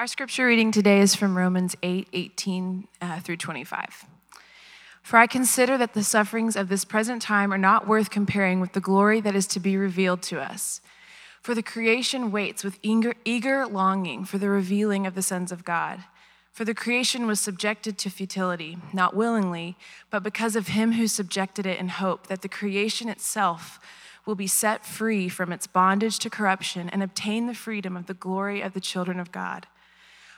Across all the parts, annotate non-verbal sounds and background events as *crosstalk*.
Our scripture reading today is from Romans 8 18 uh, through 25. For I consider that the sufferings of this present time are not worth comparing with the glory that is to be revealed to us. For the creation waits with eager, eager longing for the revealing of the sons of God. For the creation was subjected to futility, not willingly, but because of him who subjected it in hope that the creation itself will be set free from its bondage to corruption and obtain the freedom of the glory of the children of God.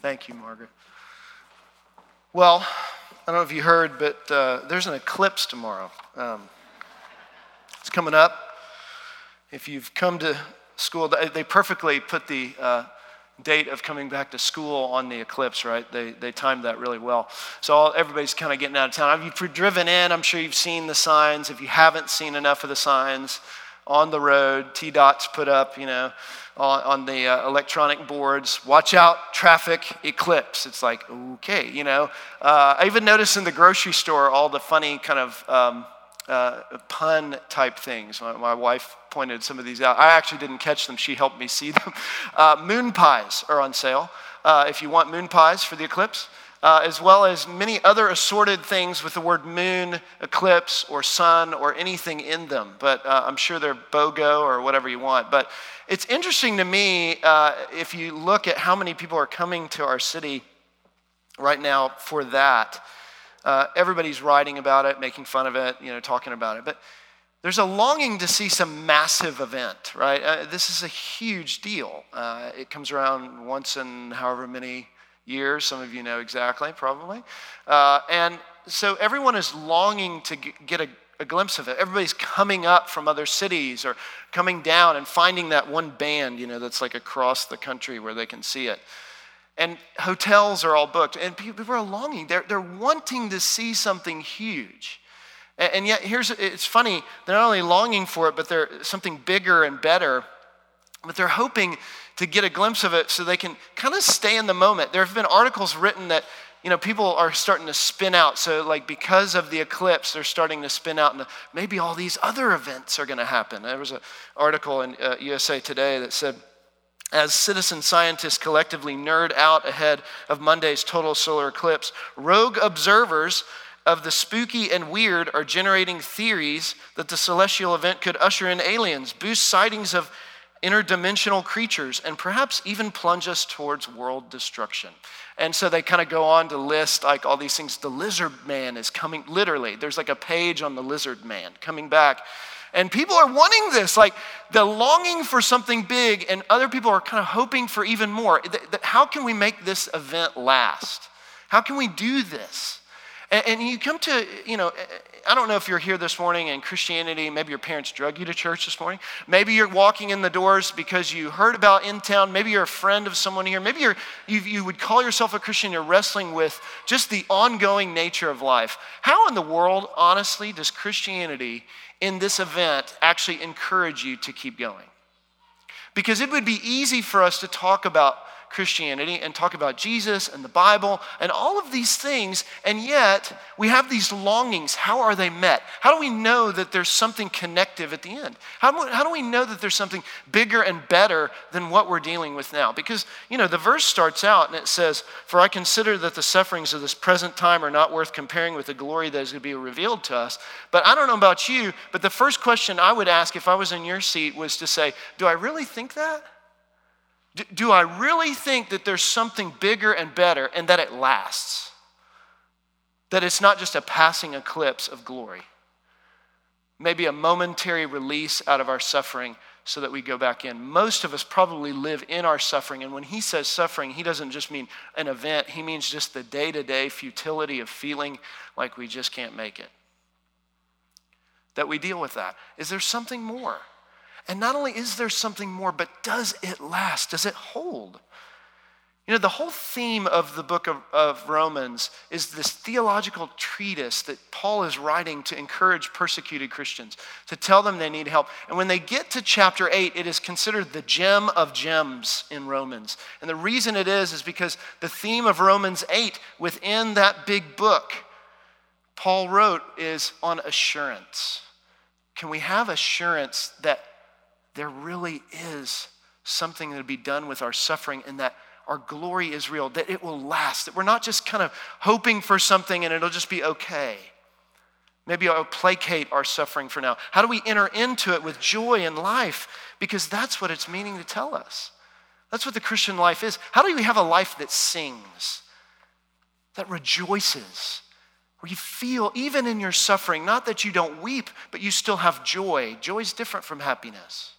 Thank you, Margaret. Well, I don't know if you heard, but uh, there's an eclipse tomorrow. Um, it's coming up. If you've come to school, they perfectly put the uh, date of coming back to school on the eclipse, right? They, they timed that really well. So all, everybody's kind of getting out of town. If you've driven in, I'm sure you've seen the signs. If you haven't seen enough of the signs on the road, TDOT's put up, you know on, on the uh, electronic boards. Watch out traffic eclipse. It's like okay you know. Uh, i even noticed in the grocery store all the funny kind of um, uh, pun type things. My, my, wife pointed some of these out. I actually didn't catch them. She helped me *laughs* see them. Uh, moon pies are on sale. Uh, if you want moon pies for the eclipse uh, as well as many other assorted things with the word moon, eclipse, or sun, or anything in them. But uh, I'm sure they're BOGO or whatever you want. But it's interesting to me uh, if you look at how many people are coming to our city right now for that. Uh, everybody's writing about it, making fun of it, you know, talking about it. But there's a longing to see some massive event, right? Uh, this is a huge deal. Uh, it comes around once in however many years. Some of you know exactly, probably. Uh, and so everyone is longing to get a, a, glimpse of it. Everybody's coming up from other cities or coming down and finding that one band, you know, that's like across the country where they can see it. And hotels are all booked, and people are longing. They're, they're wanting to see something huge. And, and yet, here's it's funny, they're not only longing for it, but they're something bigger and better but they're hoping to get a glimpse of it so they can kind of stay in the moment. There have been articles written that you know people are starting to spin out so like because of the eclipse they're starting to spin out and maybe all these other events are going to happen there was an article in uh, usa today that said as citizen scientists collectively nerd out ahead of monday's total solar eclipse rogue observers of the spooky and weird are generating theories that the celestial event could usher in aliens boost sightings of interdimensional creatures, and perhaps even plunge us towards world destruction. And so they kind of go on to list like all these things. The lizard man is coming, literally, there's like a page on the lizard man coming back. And people are wanting this, like the longing for something big, and other people are kind of hoping for even more. How can we make this event last? How can we do this? And, you come to, you know, I don't know if you're here this morning in Christianity, maybe your parents drug you to church this morning. Maybe you're walking in the doors because you heard about in town. Maybe you're a friend of someone here. Maybe you're, you, you would call yourself a Christian. You're wrestling with just the ongoing nature of life. How in the world, honestly, does Christianity in this event actually encourage you to keep going? Because it would be easy for us to talk about Christianity and talk about Jesus and the Bible and all of these things, and yet we have these longings. How are they met? How do we know that there's something connective at the end? How how do we know that there's something bigger and better than what we're dealing with now? Because, you know, the verse starts out and it says, For I consider that the sufferings of this present time are not worth comparing with the glory that is going to be revealed to us. But I don't know about you, but the first question I would ask if I was in your seat was to say, Do I really think that? Do, I really think that there's something bigger and better and that it lasts? That it's not just a passing eclipse of glory? Maybe a momentary release out of our suffering so that we go back in. Most of us probably live in our suffering. And when he says suffering, he doesn't just mean an event, he means just the day to day futility of feeling like we just can't make it. That we deal with that. Is there something more? And not only is there something more, but does it last? Does it hold? You know, the whole theme of the book of, of, Romans is this theological treatise that Paul is writing to encourage persecuted Christians, to tell them they need help. And when they get to chapter 8, it is considered the gem of gems in Romans. And the reason it is, is because the theme of Romans 8 within that big book, Paul wrote, is on assurance. Can we have assurance that there really is something that will be done with our suffering and that? our glory is real, that it will last, that we're not just kind of hoping for something and it'll just be okay. Maybe I'll placate our suffering for now. How do we enter into it with joy and life? Because that's what it's meaning to tell us. That's what the Christian life is. How do we have a life that sings, that rejoices, where you feel, even in your suffering, not that you don't weep, but you still have joy? Joy is different from happiness.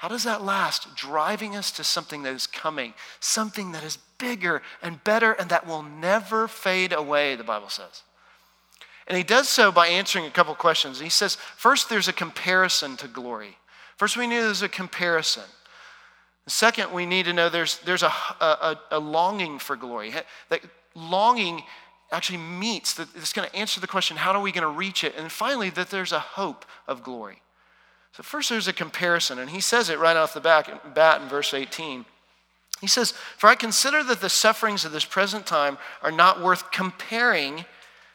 How does that last? Driving us to something that is coming, something that is bigger and better and that will never fade away, the Bible says. And he does so by answering a couple questions. He says, first, there's a comparison to glory. First, we need there's a comparison. Second, we need to know there's, there's a, a, a longing for glory. That longing actually meets, that it's going to answer the question, how are we going to reach it? And finally, that there's a hope of glory. So, first, there's a comparison, and he says it right off the back, bat in verse 18. He says, For I consider that the sufferings of this present time are not worth comparing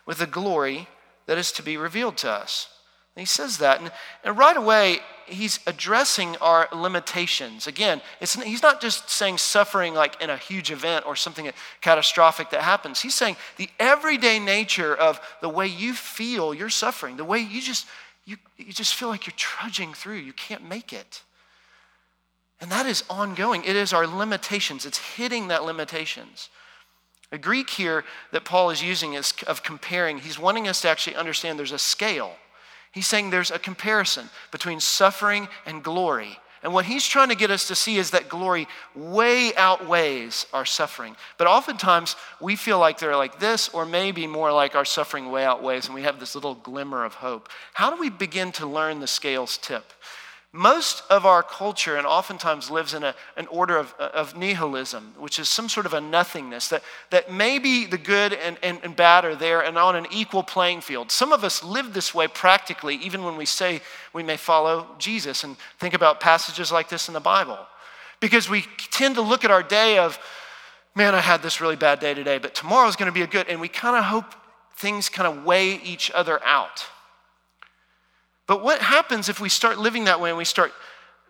with the glory that is to be revealed to us. And he says that, and, and right away, he's addressing our limitations. Again, he's not just saying suffering like in a huge event or something catastrophic that happens. He's saying the everyday nature of the way you feel you're suffering, the way you just you, you just feel like you're trudging through. You can't make it. And that is ongoing. It is our limitations, it's hitting that limitations. The Greek here that Paul is using is of comparing. He's wanting us to actually understand there's a scale. He's saying there's a comparison between suffering and glory. And what he's trying to get us to see is that glory way outweighs our suffering. But oftentimes we feel like they're like this, or maybe more like our suffering way outweighs, and we have this little glimmer of hope. How do we begin to learn the scales tip? Most of our culture, and oftentimes lives in a, an order of, of nihilism, which is some sort of a nothingness, that, that maybe the good and, and, and bad are there and on an equal playing field. Some of us live this way practically, even when we say we may follow Jesus and think about passages like this in the Bible. Because we tend to look at our day of, man, I had this really bad day today, but tomorrow's going to be a good, and we kind of hope things kind of weigh each other out. But what happens if we start living that way and we start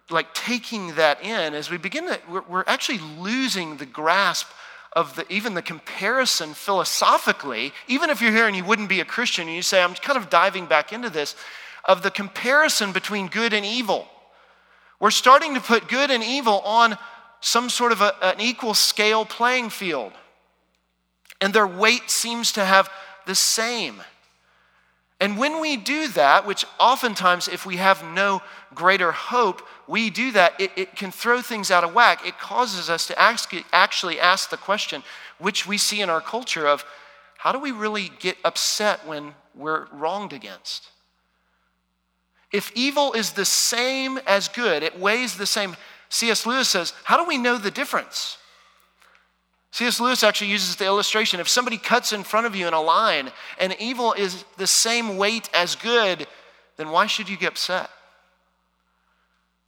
like taking that in as we begin to, we're, we're actually losing the grasp of the, even the comparison philosophically, even if you're here and you wouldn't be a Christian and you say, I'm kind of diving back into this, of the comparison between good and evil. We're starting to put good and evil on some sort of a, an equal scale playing field. And their weight seems to have the same. And when we do that, which oftentimes, if we have no greater hope, we do that, it, it can throw things out of whack. It causes us to ask, actually ask the question, which we see in our culture, of how do we really get upset when we're wronged against? If evil is the same as good, it weighs the same. C.S. Lewis says, how do we know the difference? C.S. Lewis actually uses the illustration if somebody cuts in front of you in a line and evil is the same weight as good, then why should you get upset?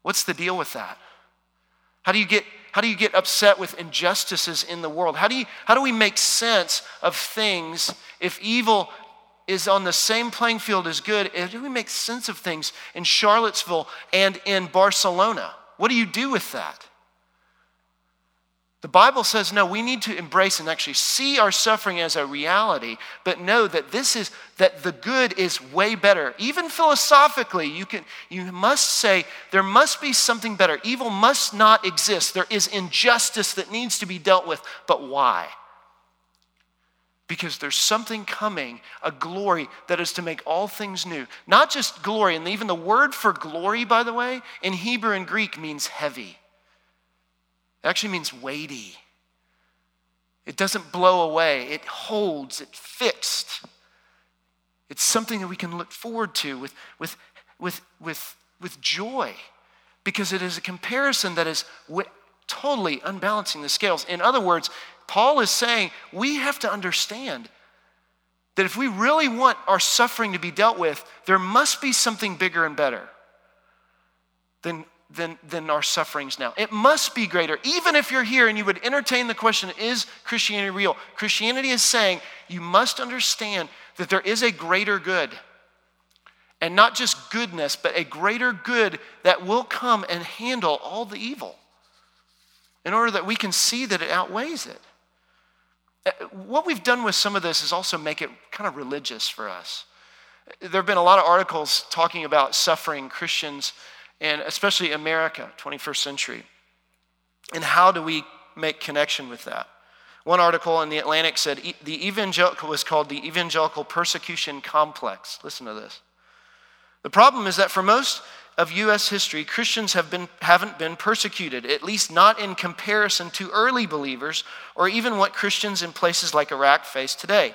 What's the deal with that? How do you get, how do you get upset with injustices in the world? How do, you, how do we make sense of things if evil is on the same playing field as good? How do we make sense of things in Charlottesville and in Barcelona? What do you do with that? The Bible says, no, we need to embrace and actually see our suffering as a reality, but know that this is, that the good is way better. Even philosophically, you, can, you must say there must be something better. Evil must not exist. There is injustice that needs to be dealt with, but why? Because there's something coming, a glory that is to make all things new. Not just glory, and even the word for glory, by the way, in Hebrew and Greek means heavy. It actually means weighty. It doesn't blow away, it holds, it fixed. It's something that we can look forward to with, with, with, with, with joy. because it is a comparison that is w- totally unbalancing the scales. In other words, Paul is saying we have to understand that if we really want our suffering to be dealt with, there must be something bigger and better than, than, than our sufferings now. It must be greater. Even if you're here and you would entertain the question, is Christianity real? Christianity is saying you must understand that there is a greater good. And not just goodness, but a greater good that will come and handle all the evil in order that we can see that it outweighs it. Uh, what we've done with some of this is also make it kind of religious for us. There have been a lot of articles talking about suffering Christians, and especially America, 21st century. And how do we make connection with that? One article in the Atlantic said the evangelical was called the evangelical persecution complex. Listen to this. The problem is that for most of U.S. history, Christians have been, haven't been persecuted, at least not in comparison to early believers or even what Christians in places like Iraq face today.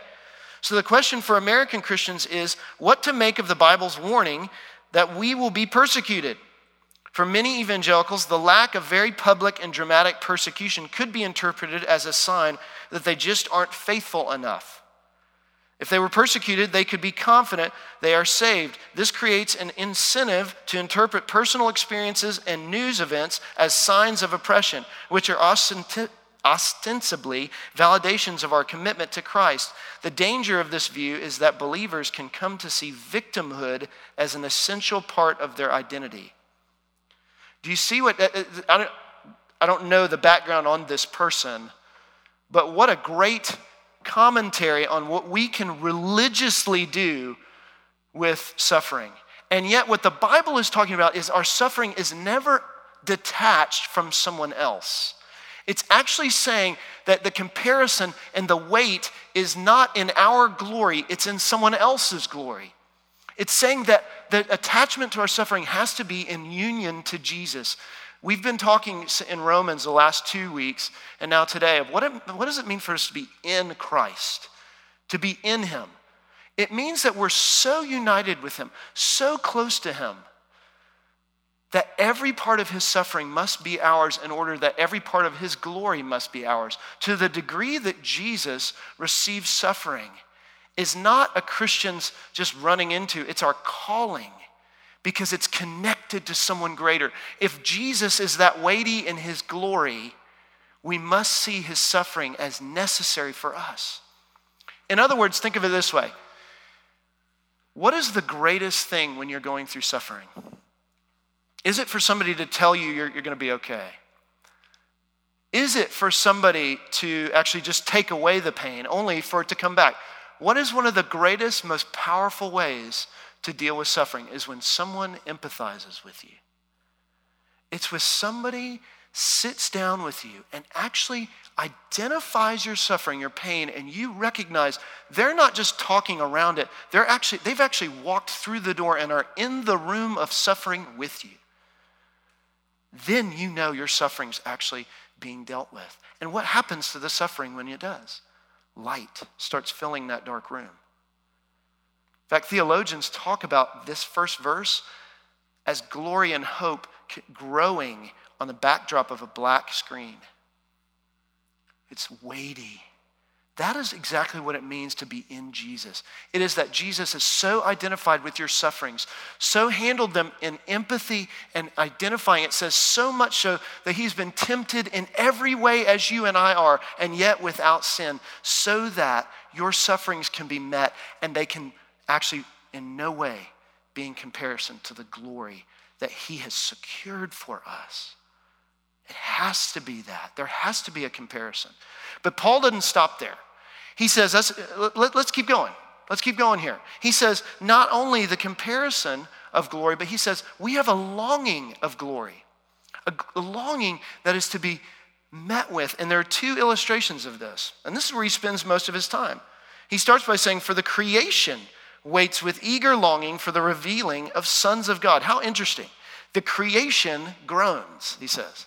So the question for American Christians is what to make of the Bible's warning that we will be persecuted. For many evangelicals, the lack of very public and dramatic persecution could be interpreted as a sign that they just aren't faithful enough. If they were persecuted, they could be confident they are saved. This creates an incentive to interpret personal experiences and news events as signs of oppression, which are ostensibly validations of our commitment to Christ. The danger of this view is that believers can come to see victimhood as an essential part of their identity. Do you see what? Uh, uh, I don't, I don't know the background on this person, but what a great commentary on what we can religiously do with suffering. And yet, what the Bible is talking about is our suffering is never detached from someone else. It's actually saying that the comparison and the weight is not in our glory, it's in someone else's glory. It's saying that the attachment to our suffering has to be in union to Jesus. We've been talking in Romans the last two weeks and now today of what, it, what does it mean for us to be in Christ, to be in Him? It means that we're so united with Him, so close to Him, that every part of His suffering must be ours in order that every part of His glory must be ours. To the degree that Jesus receives suffering is not a Christian's just running into, it's our calling because it's connected to someone greater. If Jesus is that weighty in his glory, we must see his suffering as necessary for us. In other words, think of it this way What is the greatest thing when you're going through suffering? Is it for somebody to tell you you're, you're going to be okay? Is it for somebody to actually just take away the pain only for it to come back? What is one of the greatest, most powerful ways to deal with suffering is when someone empathizes with you. It's when somebody sits down with you and actually identifies your suffering, your pain, and you recognize they're not just talking around it. They're actually, they've actually walked through the door and are in the room of suffering with you. Then you know your suffering's actually being dealt with. And what happens to the suffering when it does? Light starts filling that dark room In fact, theologians talk about this first verse as glory and hope growing on the backdrop of a black screen. It's weighty. That is exactly what it means to be in Jesus. It is that Jesus is so identified with your sufferings, so handled them in empathy and identifying. It says so much so that he's been tempted in every way as you and I are, and yet without sin, so that your sufferings can be met and they can actually in no way be in comparison to the glory that He has secured for us. Has to be that. There has to be a comparison. But Paul doesn't stop there. He says, let's, let, us keep going. Let's keep going here. He says, not only the comparison of glory, but he says, we have a longing of glory, a, a longing that is to be met with. And there are two illustrations of this. And this is where he spends most of his time. He starts by saying, For the creation waits with eager longing for the revealing of sons of God. How interesting. The creation groans, he says.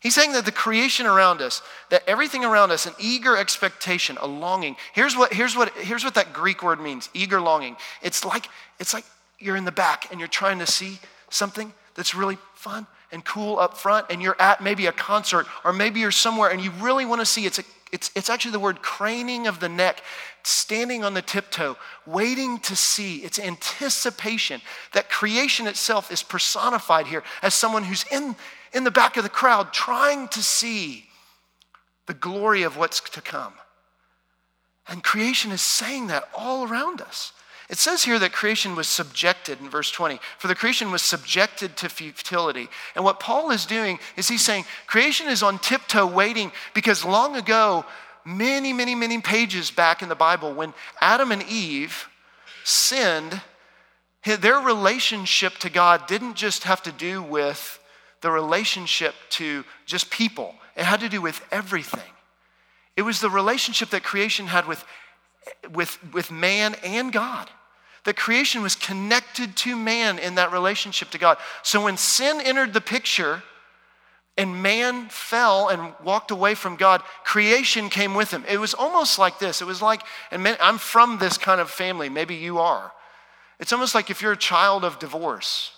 He's saying that the creation around us, that everything around us, an eager expectation, a longing. Here's what, here's what, here's what that Greek word means, eager longing. It's like, it's like you're in the back and you're trying to see something. that's really fun and cool up front, and you're at maybe a concert or maybe you're somewhere and you really want to see it's, a, it's, it's actually the word craning of the neck, standing on the tiptoe, waiting to see. It's anticipation that creation itself is personified here as someone who's in, in the back of the crowd trying to see the glory of what's to come. And creation is saying that all around us. It says here that creation was subjected in verse 20. For the creation was subjected to futility. And what Paul is doing is he's saying creation is on tiptoe waiting because long ago, many, many, many pages back in the Bible, when Adam and Eve sinned, their relationship to God didn't just have to do with the relationship to just people, it had to do with everything. It was the relationship that creation had with, with, with man and God. That creation was connected to man in that relationship to God. So when sin entered the picture and man fell and walked away from God, creation came with him. It was almost like this. It was like, and I'm from this kind of family, maybe you are. It's almost like if you're a child of divorce.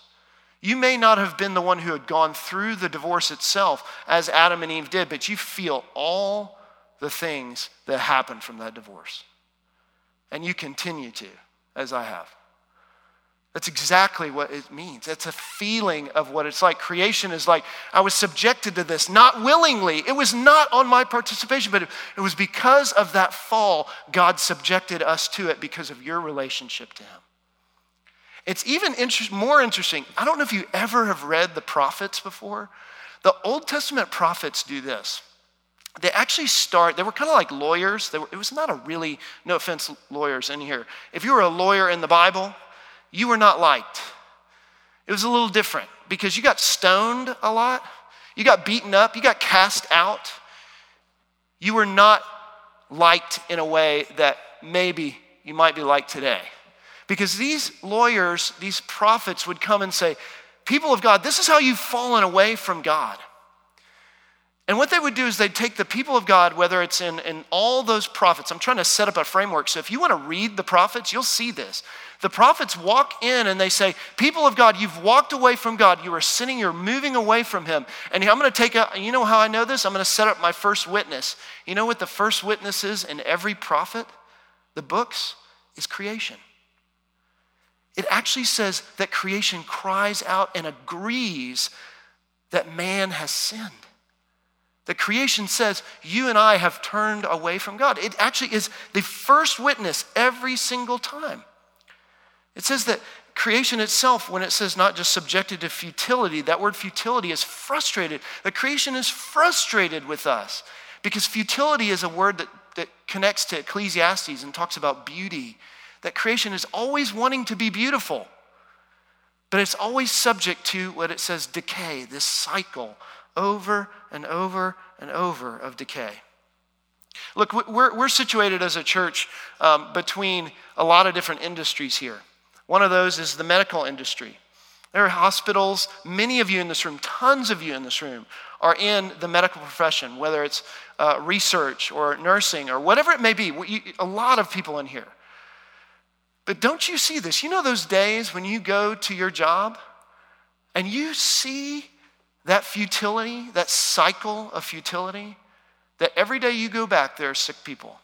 You may not have been the one who had gone through the divorce itself as Adam and Eve did, but you feel all the things that happened from that divorce. And you continue to as I have. That's exactly what it means. It's a feeling of what it's like. Creation is like, I was subjected to this, not willingly. It was not on my participation, but it was because of that fall, God subjected us to it because of your relationship to Him. It's even inter- more interesting. I don't know if you ever have read the prophets before. The Old Testament prophets do this they actually start, they were kind of like lawyers. Were, it was not a really, no offense, lawyers in here. If you were a lawyer in the Bible, you were not liked. It was a little different because you got stoned a lot, you got beaten up, you got cast out. You were not liked in a way that maybe you might be liked today. Because these lawyers, these prophets would come and say, People of God, this is how you've fallen away from God. And what they would do is they'd take the people of God, whether it's in, in all those prophets. I'm trying to set up a framework. So if you want to read the prophets, you'll see this. The prophets walk in and they say, People of God, you've walked away from God. You are sinning. You're moving away from Him. And I'm going to take a, you know how I know this? I'm going to set up my first witness. You know what the first witness is in every prophet? The books is creation. It actually says that creation cries out and agrees that man has sinned. The creation says, You and I have turned away from God. It actually is the first witness every single time. It says that creation itself, when it says not just subjected to futility, that word futility is frustrated. The creation is frustrated with us because futility is a word that, that connects to Ecclesiastes and talks about beauty. That creation is always wanting to be beautiful, but it's always subject to what it says decay, this cycle over and over and over of decay. Look, we're, we're situated as a church um, between a lot of different industries here. One of those is the medical industry. There are hospitals, many of you in this room, tons of you in this room, are in the medical profession, whether it's uh, research or nursing or whatever it may be. a lot of people in here. But don't you see this? You know those days when you go to your job and you see that futility, that cycle of futility, that every day you go back, there are sick people.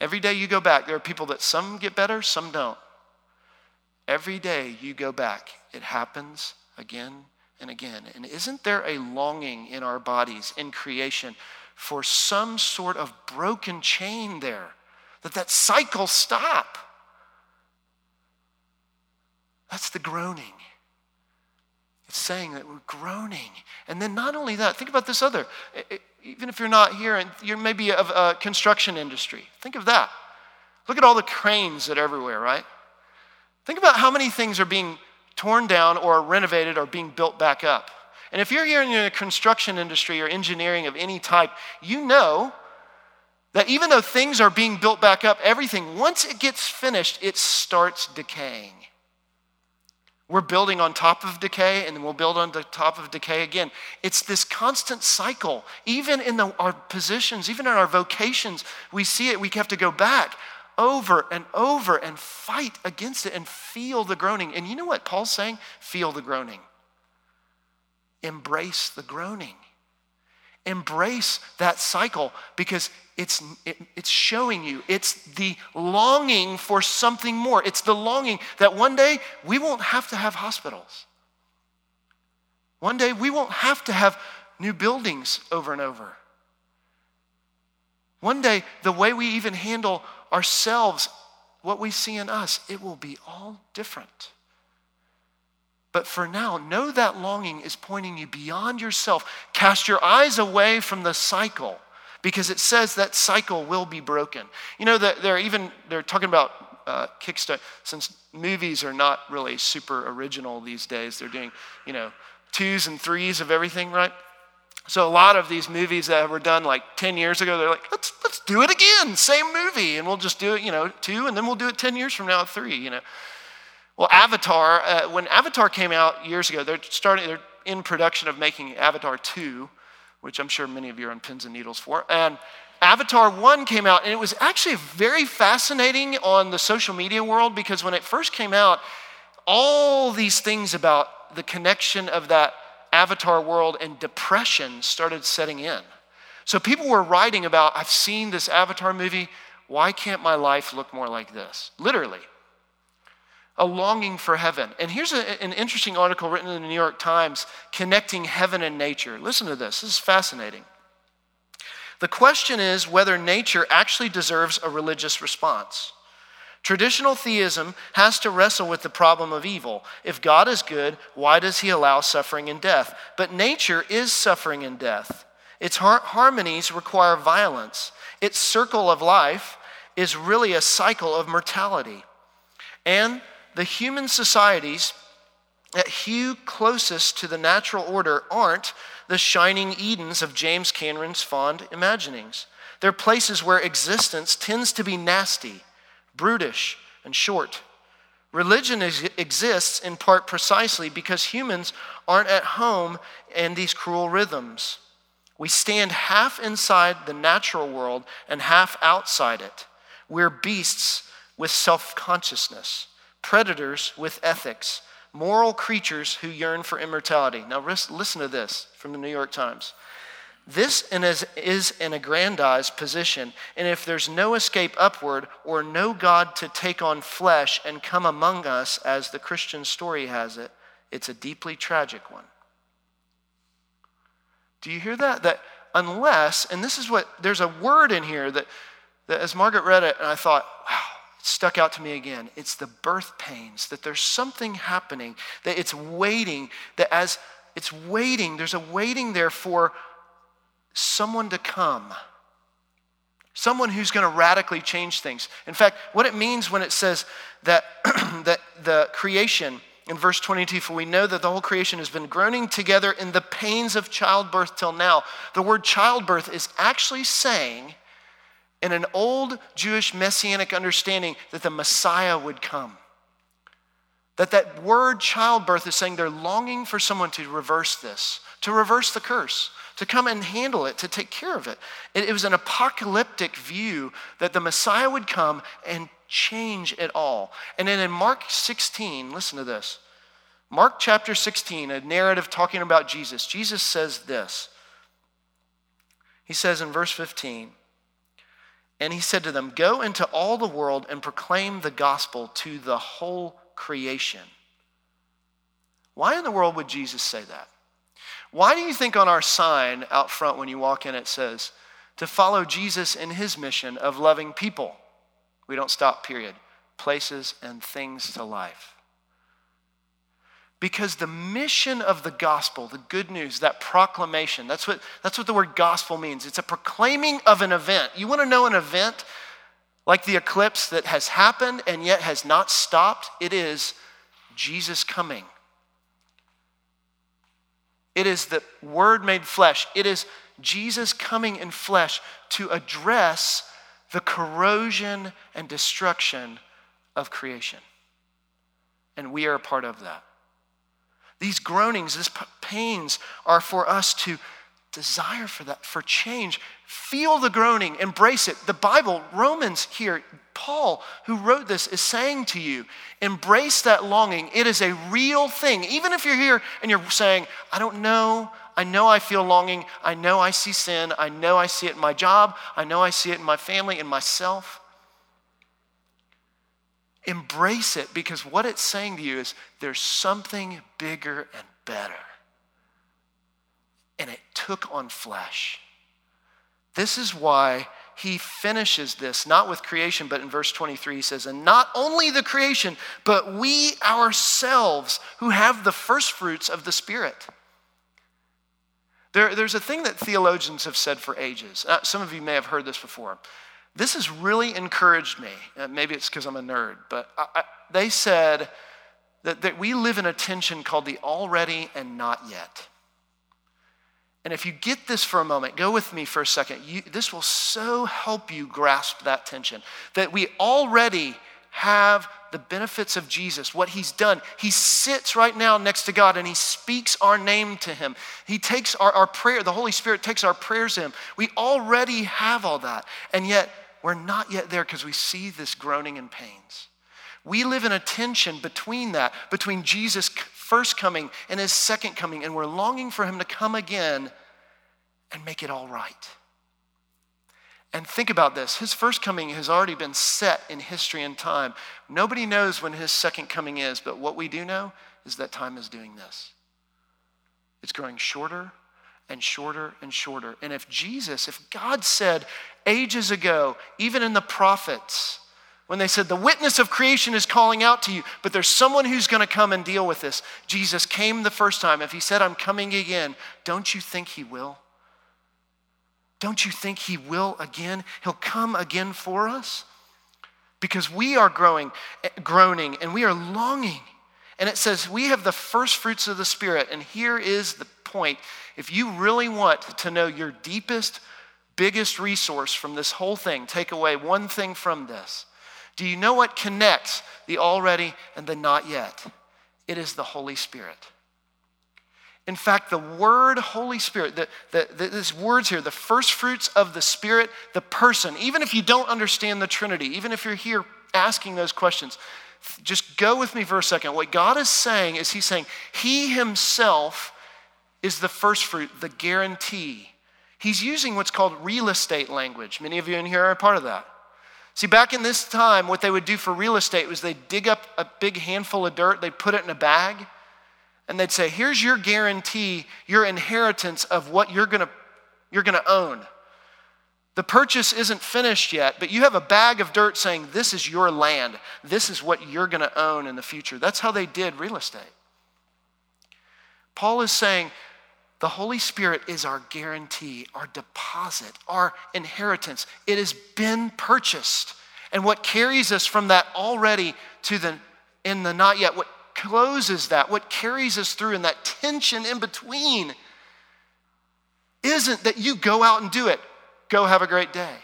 Every day you go back, there are people that some get better, some don't. Every day you go back, it happens again and again. And isn't there a longing in our bodies, in creation, for some sort of broken chain there? That that cycle stop. That's the groaning. It's saying that we're groaning. And then not only that, think about this other, even if you're not here and you're maybe of a construction industry, think of that. Look at all the cranes that are everywhere, right? Think about how many things are being torn down or renovated or being built back up. And if you're here in the construction industry or engineering of any type, you know that even though things are being built back up, everything, once it gets finished, it starts decaying. We're building on top of decay and then we'll build on the top of decay again. It's this constant cycle. Even in the, our positions, even in our vocations, we see it. We have to go back over and over and fight against it and feel the groaning. And you know what Paul's saying? Feel the groaning. embrace the groaning. Embrace that cycle because it's, it, it's showing you, it's the longing for something more. It's the longing that one day we won't have to have hospitals. One day we won't have to have new buildings over and over. One day, the way we even handle ourselves, what we see in us, it will be all different. But for now, know that longing is pointing you beyond yourself. Cast your eyes away from the cycle because it says that cycle will be broken. You know that they're even they're talking about uh, Kickstarter since movies are not really super original these days. They're doing you know twos and threes of everything, right? So a lot of these movies that were done like 10 years ago, they're like, let's, let's do it again, same movie, and we'll just do it, you know, two, and then we'll do it 10 years from now, three, you know. Well, Avatar, uh, when Avatar came out years ago, they're starting, they're in production of making Avatar 2, which I'm sure many of you are on pins and needles for. And Avatar 1 came out, and it was actually very fascinating on the social media world because when it first came out, all these things about the connection of that Avatar world and depression started setting in. So people were writing about, I've seen this Avatar movie. Why can't my life look more like this? Literally. A longing for heaven. And here's a, an interesting article written in the New York Times connecting heaven and nature. Listen to this, this is fascinating. The question is whether nature actually deserves a religious response. Traditional theism has to wrestle with the problem of evil. If God is good, why does he allow suffering and death? But nature is suffering and death. Its har- harmonies require violence. Its circle of life is really a cycle of mortality. And the human societies that hew closest to the natural order aren't the shining Edens of James Cameron's fond imaginings. They're places where existence tends to be nasty brutish, and short. Religion is, exists in part precisely because humans aren't at home in these cruel rhythms. We stand half inside the natural world and half outside it. We're beasts with self consciousness, predators with ethics, moral creatures who yearn for immortality. Now, listen to this from the New York Times. This is an aggrandized position, and if there's no escape upward or no God to take on flesh and come among us, as the Christian story has it, it's a deeply tragic one. Do you hear that? That unless, and this is what, there's a word in here that, that as Margaret read it, and I thought, wow, stuck out to me again. It's the birth pains, that there's something happening, that it's waiting, that as it's waiting, there's a waiting there for someone to come, someone who's going to radically change things. In fact, what it means when it says that, *clears throat* that the creation, in verse 22, for we know that the whole creation has been groaning together in the pains of childbirth till now. The word childbirth is actually saying, in an old Jewish messianic understanding, that the Messiah would come. That that word childbirth is saying they're longing for someone to reverse this, to reverse the curse, to come and handle it, to take care of it. it. It was an apocalyptic view that the Messiah would come and change it all. And then in Mark 16, listen to this. Mark chapter 16, a narrative talking about Jesus, Jesus says this. He says in verse 15, and he said to them, Go into all the world and proclaim the gospel to the whole creation. Why in the world would Jesus say that? Why do you think on our sign out front when you walk in it says, to follow Jesus in his mission of loving people? We don't stop, period. Places and things to life. Because the mission of the gospel, the good news, that proclamation, that's what, that's what the word gospel means. It's a proclaiming of an event. You want to know an event like the eclipse that has happened and yet has not stopped? It is Jesus coming. It is the Word made flesh. It is Jesus coming in flesh to address the corrosion and destruction of creation. And we are a part of that. These groanings, these pains are for us to desire for that, for change. Feel the groaning, embrace it. The Bible, Romans here, Paul, who wrote this, is saying to you, embrace that longing. It is a real thing. Even if you're here and you're saying, I don't know, I know I feel longing, I know I see sin, I know I see it in my job, I know I see it in my family, in myself. Embrace it because what it's saying to you is there's something bigger and better and it took on flesh. This is why he finishes this, not with creation, but in verse 23, he says, And not only the creation, but we ourselves who have the first fruits of the Spirit. There, there's a thing that theologians have said for ages. Uh, some of you may have heard this before. This has really encouraged me. Uh, maybe it's because I'm a nerd, but I, I, they said that, that we live in a tension called the already and not yet. And if you get this for a moment, go with me for a second. You, this will so help you grasp that tension that we already have the benefits of Jesus, what he's done. He sits right now next to God and he speaks our name to him. He takes our, our prayer, the Holy Spirit takes our prayers him. We already have all that. And yet, we're not yet there because we see this groaning and pains. We live in a tension between that, between Jesus' first coming and his second coming, and we're longing for him to come again and make it all right. And think about this his first coming has already been set in history and time. Nobody knows when his second coming is, but what we do know is that time is doing this. It's growing shorter and shorter and shorter. And if Jesus, if God said ages ago, even in the prophets, when they said, The witness of creation is calling out to you, but there's someone who's going to come and deal with this. Jesus came the first time. If he said, I'm coming again, don't you think he will? Don't you think he will again? He'll come again for us? Because we are growing, groaning, and we are longing. And it says, We have the first fruits of the Spirit. And here is the point. If you really want to know your deepest, biggest resource from this whole thing, take away one thing from this do you know what connects the already and the not yet? It is the Holy Spirit. In fact, the word Holy Spirit, the, the, the, this words here, the first fruits of the Spirit, the person, even if you don't understand the Trinity, even if you're here asking those questions, just go with me for a second. What God is saying is He's saying He Himself is the first fruit, the guarantee. He's using what's called real estate language. Many of you in here are part of that. See, back in this time, what they would do for real estate was they'd dig up a big handful of dirt, they'd put it in a bag, and they'd say, Here's your guarantee, your inheritance of what you're gonna, you're gonna own. The purchase isn't finished yet, but you have a bag of dirt saying, This is your land. This is what you're gonna own in the future. That's how they did real estate. Paul is saying, the Holy Spirit is our guarantee, our deposit, our inheritance. It has been purchased. And what carries us from that already to the in the not yet, what closes that, what carries us through in that tension in between, isn't that you go out and do it, go have a great day.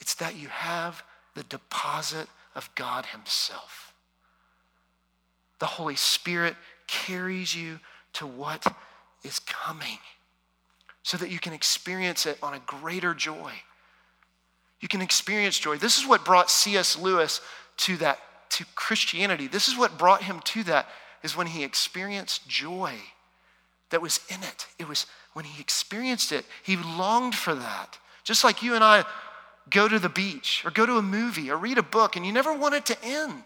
It's that you have the deposit of God Himself. The Holy Spirit carries you to what is coming so that you can experience it on a greater joy. You can experience joy. This is what brought C.S. Lewis to that to Christianity. This is what brought him to that is when he experienced joy that was in it. It was when he experienced it, he longed for that. Just like you and I go to the beach or go to a movie or read a book and you never want it to end.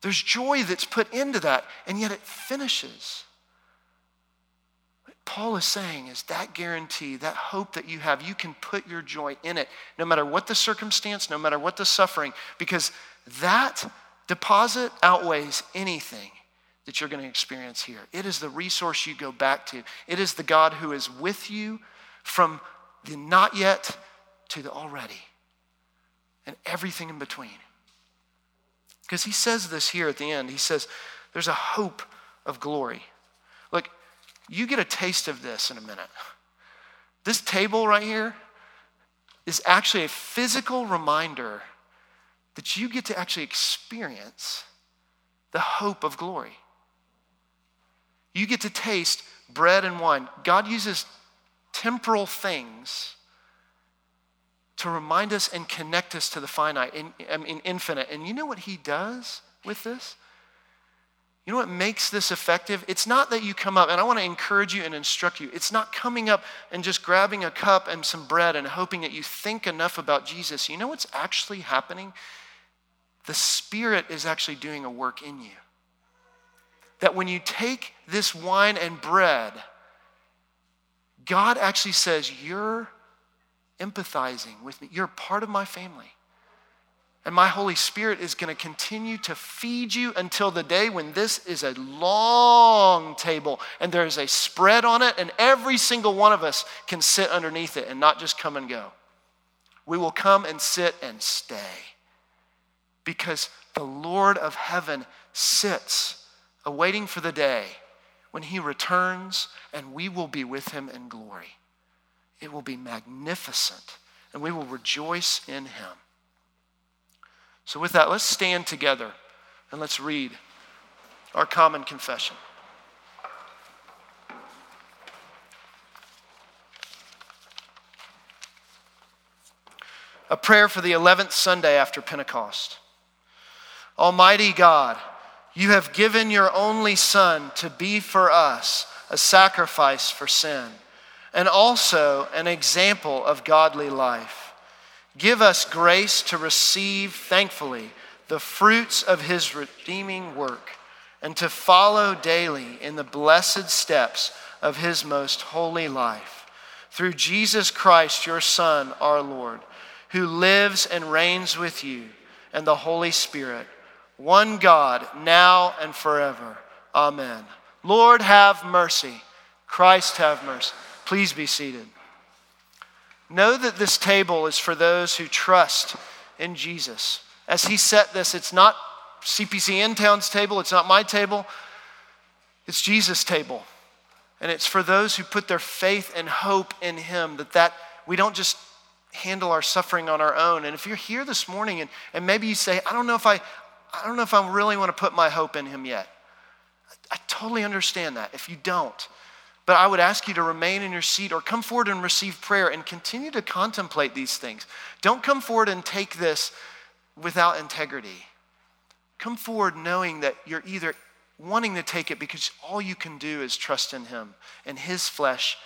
There's joy that's put into that, and yet it finishes. Paul is saying is that guarantee, that hope that you have, you can put your joy in it, no matter what the circumstance, no matter what the suffering, because that deposit outweighs anything that you're going to experience here. It is the resource you go back to. It is the God who is with you from the not yet to the already and everything in between. Because he says this here at the end. He says, There's a hope of glory. You get a taste of this in a minute. This table right here is actually a physical reminder that you get to actually experience the hope of glory. You get to taste bread and wine. God uses temporal things to remind us and connect us to the finite, in, I mean, infinite. And you know what he does with this? You know what makes this effective? It's not that you come up, and I want to encourage you and instruct you. It's not coming up and just grabbing a cup and some bread and hoping that you think enough about Jesus. You know what's actually happening? The Spirit is actually doing a work in you. That when you take this wine and bread, God actually says, You're empathizing with me. You're part of my family. And my Holy Spirit is going to continue to feed you until the day when this is a long table and there is a spread on it, and every single one of us can sit underneath it and not just come and go. We will come and sit and stay because the Lord of heaven sits awaiting for the day when he returns and we will be with him in glory. It will be magnificent and we will rejoice in him. So, with that, let's stand together and let's read our common confession. A prayer for the 11th Sunday after Pentecost. Almighty God, you have given your only Son to be for us a sacrifice for sin and also an example of godly life. Give us grace to receive thankfully the fruits of his redeeming work and to follow daily in the blessed steps of his most holy life. Through Jesus Christ, your Son, our Lord, who lives and reigns with you and the Holy Spirit, one God, now and forever. Amen. Lord, have mercy. Christ, have mercy. Please be seated. Know that this table is for those who trust in Jesus. As he set this, it's not CPC in town's table, it's not my table, it's Jesus' table. And it's for those who put their faith and hope in him that, that we don't just handle our suffering on our own. And if you're here this morning and, and maybe you say, I don't know if I I don't know if I really want to put my hope in him yet. I totally understand that if you don't. But I would ask you to remain in your seat or come forward and receive prayer and continue to contemplate these things. Don't come forward and take this without integrity. Come forward knowing that you're either wanting to take it because all you can do is trust in Him and His flesh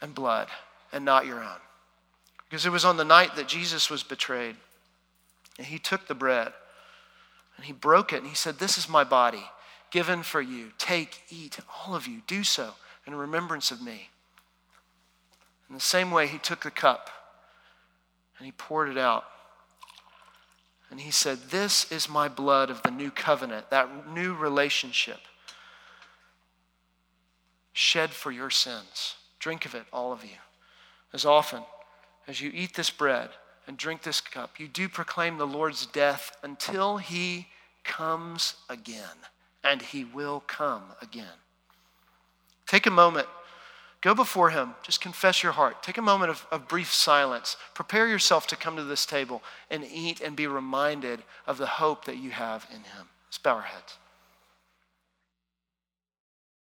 and blood and not your own. Because it was on the night that Jesus was betrayed and He took the bread and He broke it and He said, This is my body given for you. Take, eat, all of you, do so in remembrance of me. In the same way, he took the cup and he poured it out. And he said, This is my blood of the new covenant, that new relationship shed for your sins. Drink of it, all of you. As often as you eat this bread and drink this cup, you do proclaim the Lord's death until he comes again and he will come again. Take a moment, go before him, just confess your heart. Take a moment of, of brief silence. Prepare yourself to come to this table and eat and be reminded of the hope that you have in him. Let's bow our heads.